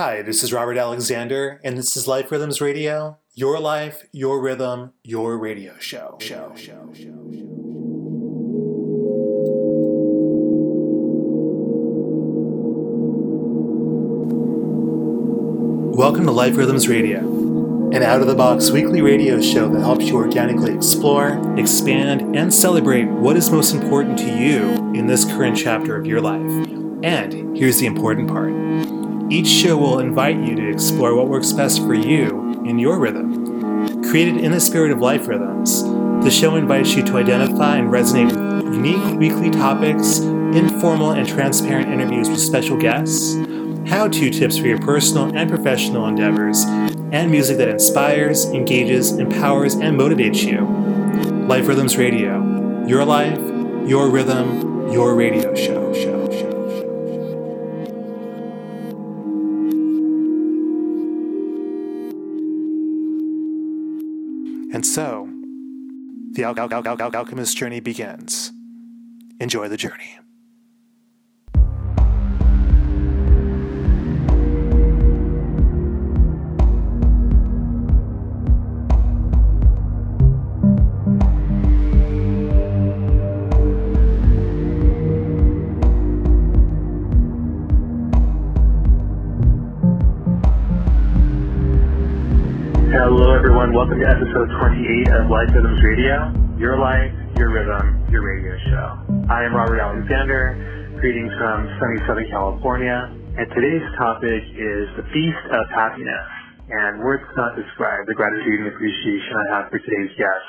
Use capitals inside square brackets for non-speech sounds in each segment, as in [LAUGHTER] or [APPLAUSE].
Hi, this is Robert Alexander, and this is Life Rhythms Radio. Your life, your rhythm, your radio show. Show, show, show, show. Welcome to Life Rhythms Radio, an out of the box weekly radio show that helps you organically explore, expand, and celebrate what is most important to you in this current chapter of your life. And here's the important part each show will invite you to explore what works best for you in your rhythm. Created in the spirit of life rhythms, the show invites you to identify and resonate with unique weekly topics, informal and transparent interviews with special guests, how to tips for your personal and professional endeavors, and music that inspires, engages, empowers, and motivates you. Life Rhythms Radio, your life, your rhythm, your radio show. show, And so, the al- al- al- al- alchemist journey begins. Enjoy the journey. Everyone. Welcome to episode 28 of Life Rhythms Radio. Your life, your rhythm, your radio show. I am Robert Alexander. Greetings from sunny Southern California. And today's topic is the Feast of Happiness. And words cannot describe the gratitude and appreciation I have for today's guest,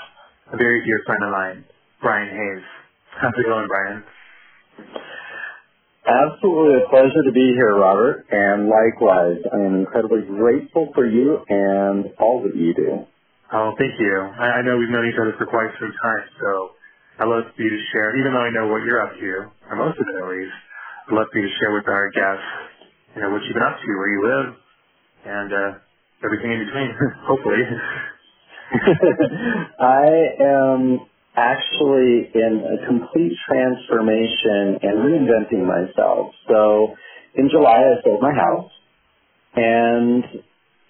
a very dear friend of mine, Brian Hayes. How's it going, Brian? Absolutely a pleasure to be here, Robert. And likewise, I am incredibly grateful for you and all that you do. Oh, thank you. I, I know we've known each other for quite some time, so I'd love for you to share, even though I know what you're up to, or most of it at least, I'd love for you to share with our guests, you know, what you've been up to, where you live, and uh, everything in between, [LAUGHS] hopefully. [LAUGHS] I am actually in a complete transformation and reinventing myself. So in July, I sold my house, and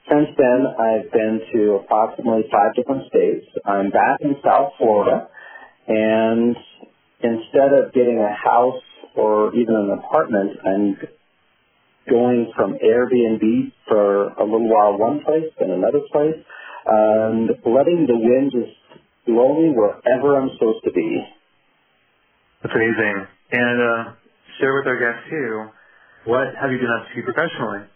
since then, I've been to approximately five different states. I'm back in South Florida, and instead of getting a house or even an apartment, I'm going from Airbnb for a little while one place, then another place, and letting the wind just me wherever I'm supposed to be. That's amazing. And uh, share with our guests, too, what have you been up to professionally?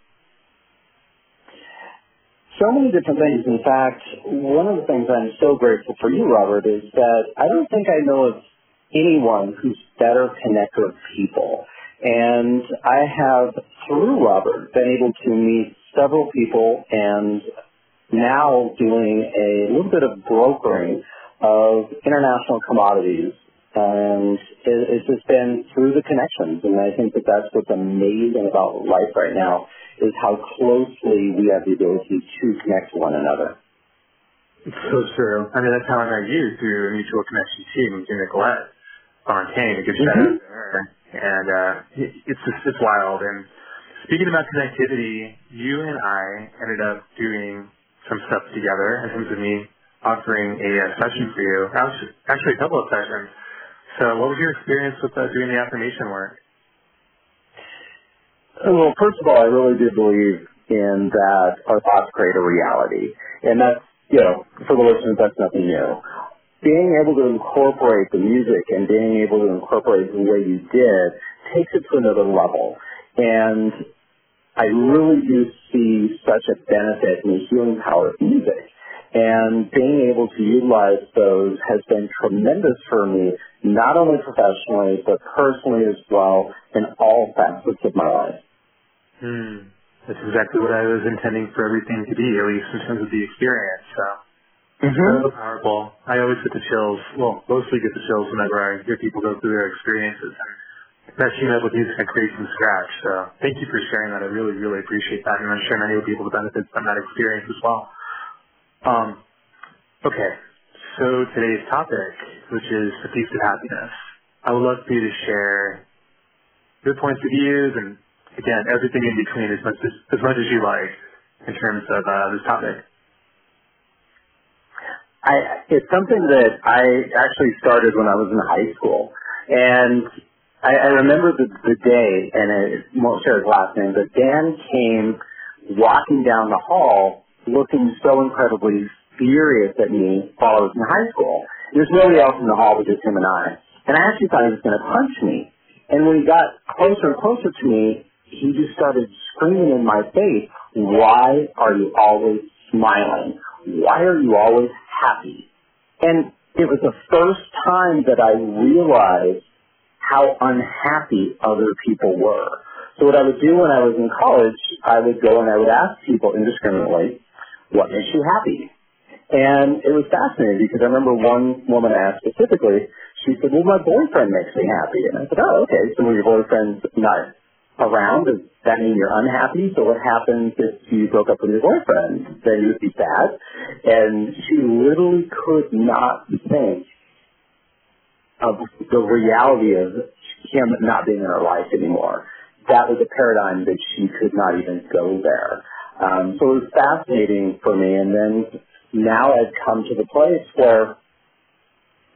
so many different things. In fact, one of the things I'm so grateful for you, Robert, is that I don't think I know of anyone who's better connector of people. And I have, through Robert, been able to meet several people and now doing a little bit of brokering of international commodities. And it, it's just been through the connections. And I think that that's what's amazing about life right now is how closely we have the ability to connect to one another. It's so true. I mean, that's how I met you through a mutual connection team, through Nicolette Fontaine, a good shout out to her. And uh, it's just, it's wild. And speaking about connectivity, you and I ended up doing some stuff together in terms of me offering a uh, session for you. Actually, actually, a couple of sessions. So what was your experience with uh, doing the affirmation work? Well, first of all, I really do believe in that our thoughts create a reality. And that's, you know, for the listeners, that's nothing new. Being able to incorporate the music and being able to incorporate the way you did takes it to another level. And I really do see such a benefit in the healing power of music. And being able to utilize those has been tremendous for me, not only professionally, but personally as well, in all facets of my life. Hmm. That's exactly what I was intending for everything to be, at least in terms of the experience. So. So powerful. I always get the chills. Well, mostly get the chills whenever I hear people go through their experiences matching up with music I create from scratch. So thank you for sharing that. I really, really appreciate that, and I'm sure many people will benefit from that experience as well. Um, okay. So today's topic, which is the feast of happiness, I would love for you to share your points of views and again, everything in between as much as, as much as you like in terms of uh, this topic. I, it's something that I actually started when I was in high school. And I, I remember the, the day, and I won't share his last name, but Dan came walking down the hall looking so incredibly furious at me while I was in high school. There's nobody else in the hall but just him and I. And I actually thought he was going to punch me. And when he got closer and closer to me, he just started screaming in my face, why are you always smiling? Why are you always happy? And it was the first time that I realized how unhappy other people were. So what I would do when I was in college, I would go and I would ask people indiscriminately, what makes you happy? And it was fascinating because I remember one woman asked specifically, she said, well, my boyfriend makes me happy. And I said, oh, okay. So when your boyfriend's not around, does that mean you're unhappy? So what happens if you broke up with your boyfriend? Then you would be sad. And she literally could not think of the reality of him not being in her life anymore. That was a paradigm that she could not even go there. Um, so it was fascinating for me. And then now I've come to the place where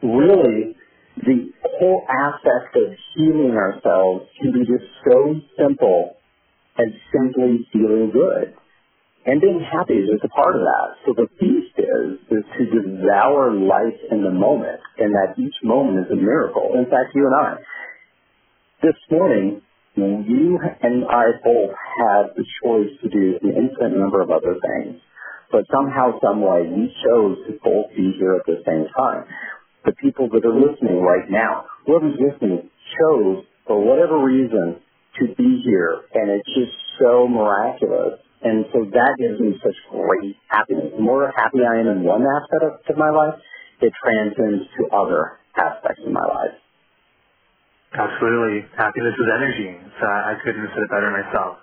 really the whole aspect of healing ourselves can be just so simple as simply feeling good. And being happy is a part of that. So the feast is, is to devour life in the moment, and that each moment is a miracle. In fact, you and I, this morning, you and I both had the choice to do an infinite number of other things but somehow, some way, we chose to both be here at the same time. The people that are listening right now, whoever's listening, chose for whatever reason to be here, and it's just so miraculous. And so that gives me such great happiness. The more happy I am in one aspect of my life, it transcends to other aspects of my life. Absolutely. Happiness is energy. So I couldn't have said it better myself.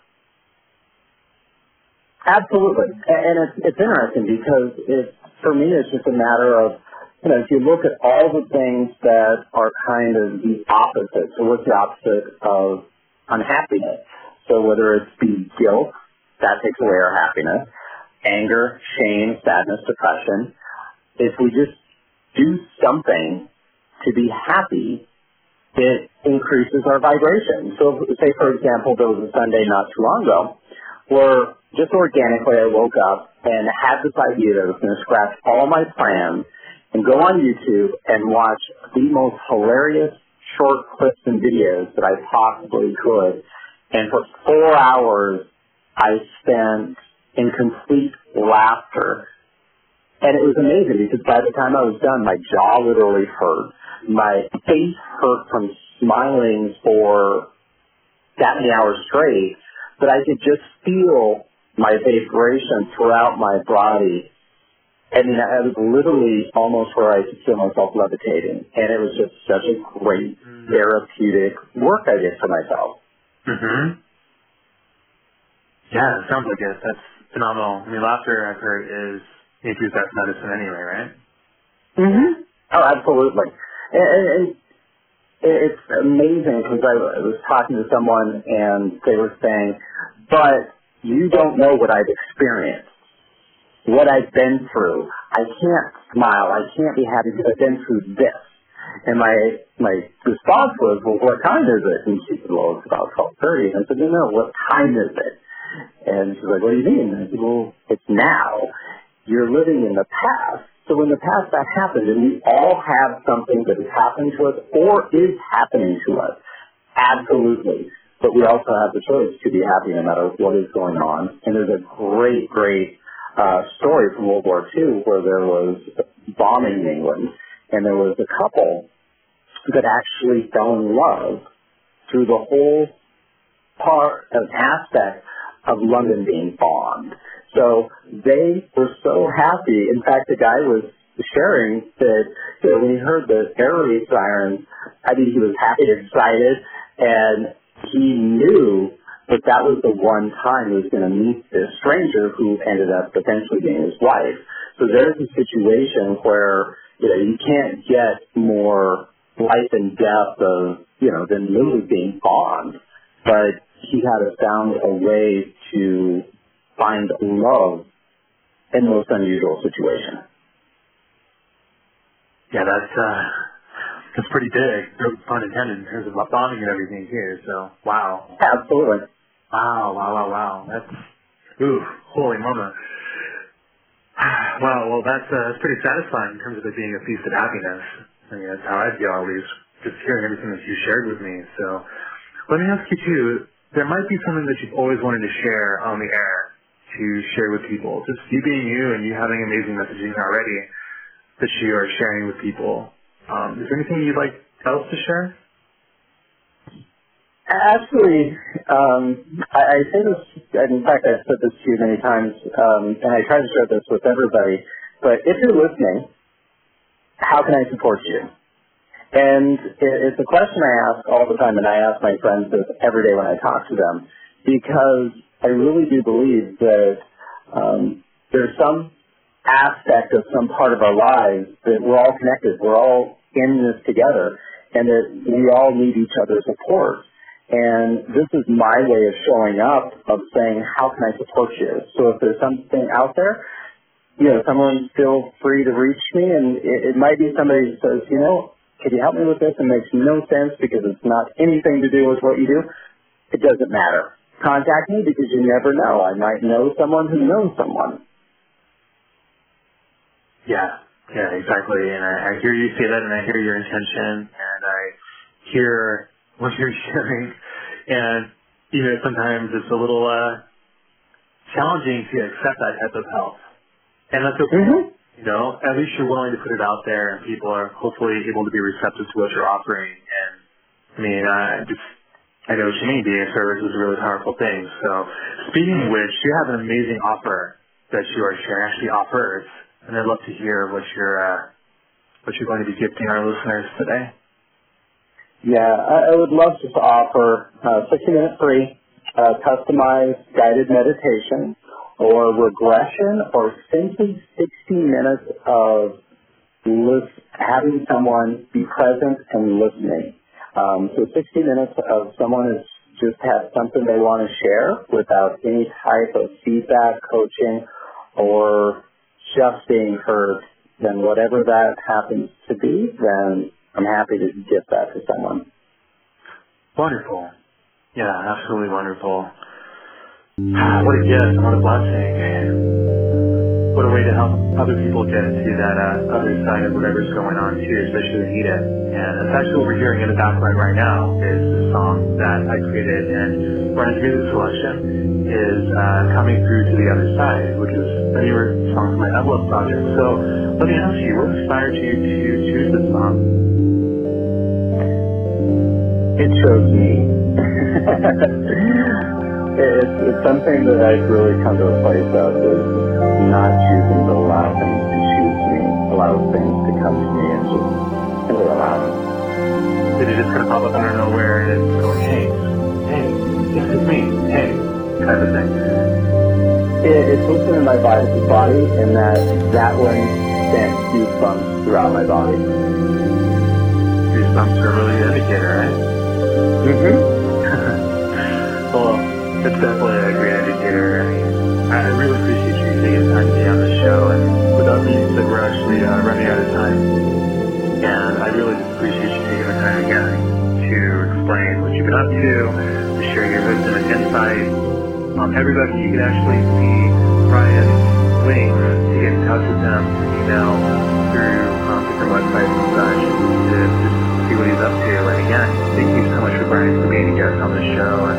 Absolutely, and it's it's interesting because it for me it's just a matter of you know if you look at all the things that are kind of the opposite. So what's the opposite of unhappiness? So whether it's be guilt, that takes away our happiness, anger, shame, sadness, depression. If we just do something to be happy, it increases our vibration. So say for example there was a Sunday not too long ago where just organically, I woke up and had this idea that I was going to scratch all my plans and go on YouTube and watch the most hilarious short clips and videos that I possibly could. And for four hours, I spent in complete laughter. And it was amazing because by the time I was done, my jaw literally hurt. My face hurt from smiling for that many hours straight, but I could just feel my vibration throughout my body. And I was literally almost where I could feel myself levitating. And it was just such a great mm-hmm. therapeutic work I did for myself. Mm-hmm. Yeah, it sounds like it. That's phenomenal. I mean, laughter, I've heard, is nature's best medicine anyway, right? Mm-hmm. Oh, absolutely. And, and it's amazing because I was talking to someone and they were saying, but you don't know what I've experienced, what I've been through. I can't smile. I can't be happy because I've been through this. And my my response was, well, what time is it? And she said, well, it's about 12.30. And I said, no, no, what time is it? And she's like, what do you mean? And I said, well, it's now. You're living in the past. So in the past that happened, and we all have something that has happened to us or is happening to us. Absolutely but we also have the choice to be happy no matter what is going on. And there's a great, great uh, story from World War II where there was bombing in England, and there was a couple that actually fell in love through the whole part of aspect of London being bombed. So they were so happy. In fact, the guy was sharing that you know, when he heard the air raid sirens, I mean, he was happy, and excited, and he knew that that was the one time he was going to meet this stranger who ended up potentially being his wife. So there's a situation where, you know, you can't get more life and death of, you know, than literally being bombed. But he had to found a way to find love in most unusual situations. Yeah, that's uh, that's pretty big. No pun intended in terms of bonding and everything here. So wow. Absolutely. Wow, wow, wow, wow. That's ooh, holy mama. [SIGHS] Wow, well that's uh, that's pretty satisfying in terms of it being a feast of happiness. I mean that's how I feel always just hearing everything that you shared with me. So let me ask you too, there might be something that you've always wanted to share on the air to share with people. Just you being you and you having amazing messaging already that you are sharing with people. Um, is there anything you'd like else to share? Actually, um, I, I say this, in fact, I've said this to you many times, um, and I try to share this with everybody, but if you're listening, how can I support you? And it, it's a question I ask all the time, and I ask my friends this every day when I talk to them, because I really do believe that um, there's some aspect of some part of our lives that we're all connected, we're all in this together, and that we all need each other's support. And this is my way of showing up, of saying, how can I support you? So if there's something out there, you know, someone feel free to reach me, and it, it might be somebody who says, you know, can you help me with this? It makes no sense because it's not anything to do with what you do. It doesn't matter. Contact me because you never know. I might know someone who knows someone. Yeah, yeah, exactly. And I, I hear you say that, and I hear your intention, and I hear what you're [LAUGHS] sharing. And, you know, sometimes it's a little uh, challenging to accept that type of help. And that's okay. Mm-hmm. You know, at least you're willing to put it out there and people are hopefully able to be receptive to what you're offering. And, I mean, I just, I know what you mean. Being a service is a really powerful thing. So, speaking of which, you have an amazing offer that you are sharing, actually offers. And I'd love to hear what you're, uh, what you're going to be gifting our listeners today. Yeah, I, I would love to offer uh, 60 minute free uh, customized guided meditation or regression or simply 60 minutes of having someone be present and listening. Um, so 60 minutes of someone has just had something they want to share without any type of feedback, coaching, or just being heard. Then whatever that happens to be, then I'm happy to give that to someone. Wonderful. Yeah, absolutely wonderful. [SIGHS] What a gift, what a blessing. What a way to help other people get to that uh, other side of whatever's going on too, especially who need. And that's actually what we're hearing in the background right now is the song that I created and Brian's music selection is uh, coming through to the other side, which is a newer song from my Uplift project. So let me ask you, what inspired you to choose this song? It chose me. [LAUGHS] it's, it's something that I've really come to a place of not choosing to allow things to choose me, allow things to come to me and just simply allow them. Did it just kind of pop up out of nowhere and it's going, hey, hey, this is me, hey, kind of thing? It, it's in my body, body and that that one sent goosebumps throughout my body. Goosebumps are really an indicator, right? Mm-hmm. [LAUGHS] well, it's definitely a great indicator. I really appreciate the time to be on the show. And without me, said we're actually uh, running out of time. And I really appreciate you taking the time again to explain what you've been up to, to share your wisdom and insight. Um, everybody, you can actually see Brian's links to get in touch with him, email, through um, different websites and such, to just see what he's up to. And again, thank you so much for Brian for being a guest on the show. And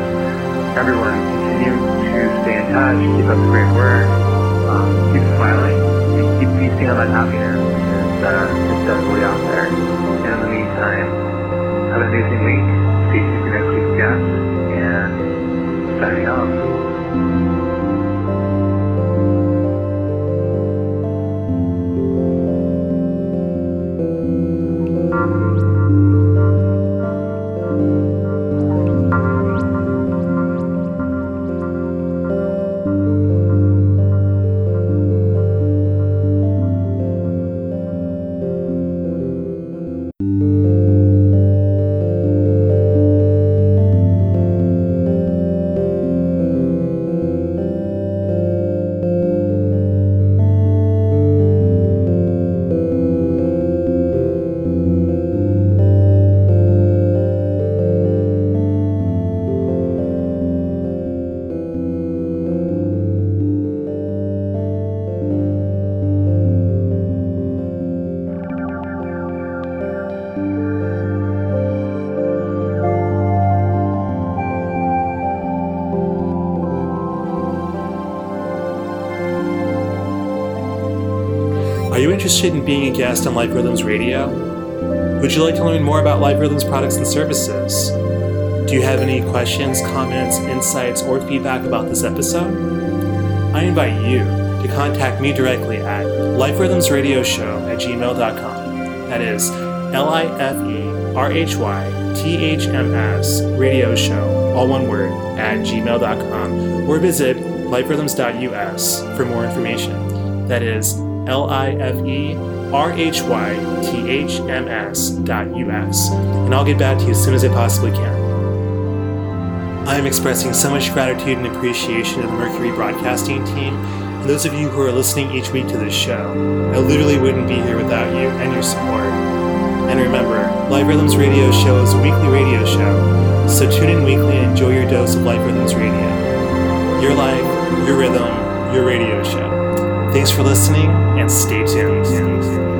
everyone, continue to stay in touch, keep up the great work, keep smiling, interested in being a guest on Life Rhythms Radio? Would you like to learn more about Life Rhythms products and services? Do you have any questions, comments, insights, or feedback about this episode? I invite you to contact me directly at liferhythmsradioshow at gmail.com. That is L I F E R H Y T H M S radio show, all one word, at gmail.com, or visit liferhythms.us for more information. That is L I F E R H Y T H M S dot US. And I'll get back to you as soon as I possibly can. I am expressing so much gratitude and appreciation to the Mercury Broadcasting team and those of you who are listening each week to this show. I literally wouldn't be here without you and your support. And remember, Life Rhythms Radio Show is a weekly radio show, so tune in weekly and enjoy your dose of Life Rhythms Radio. Your life, your rhythm, your radio show. Thanks for listening and stay tuned.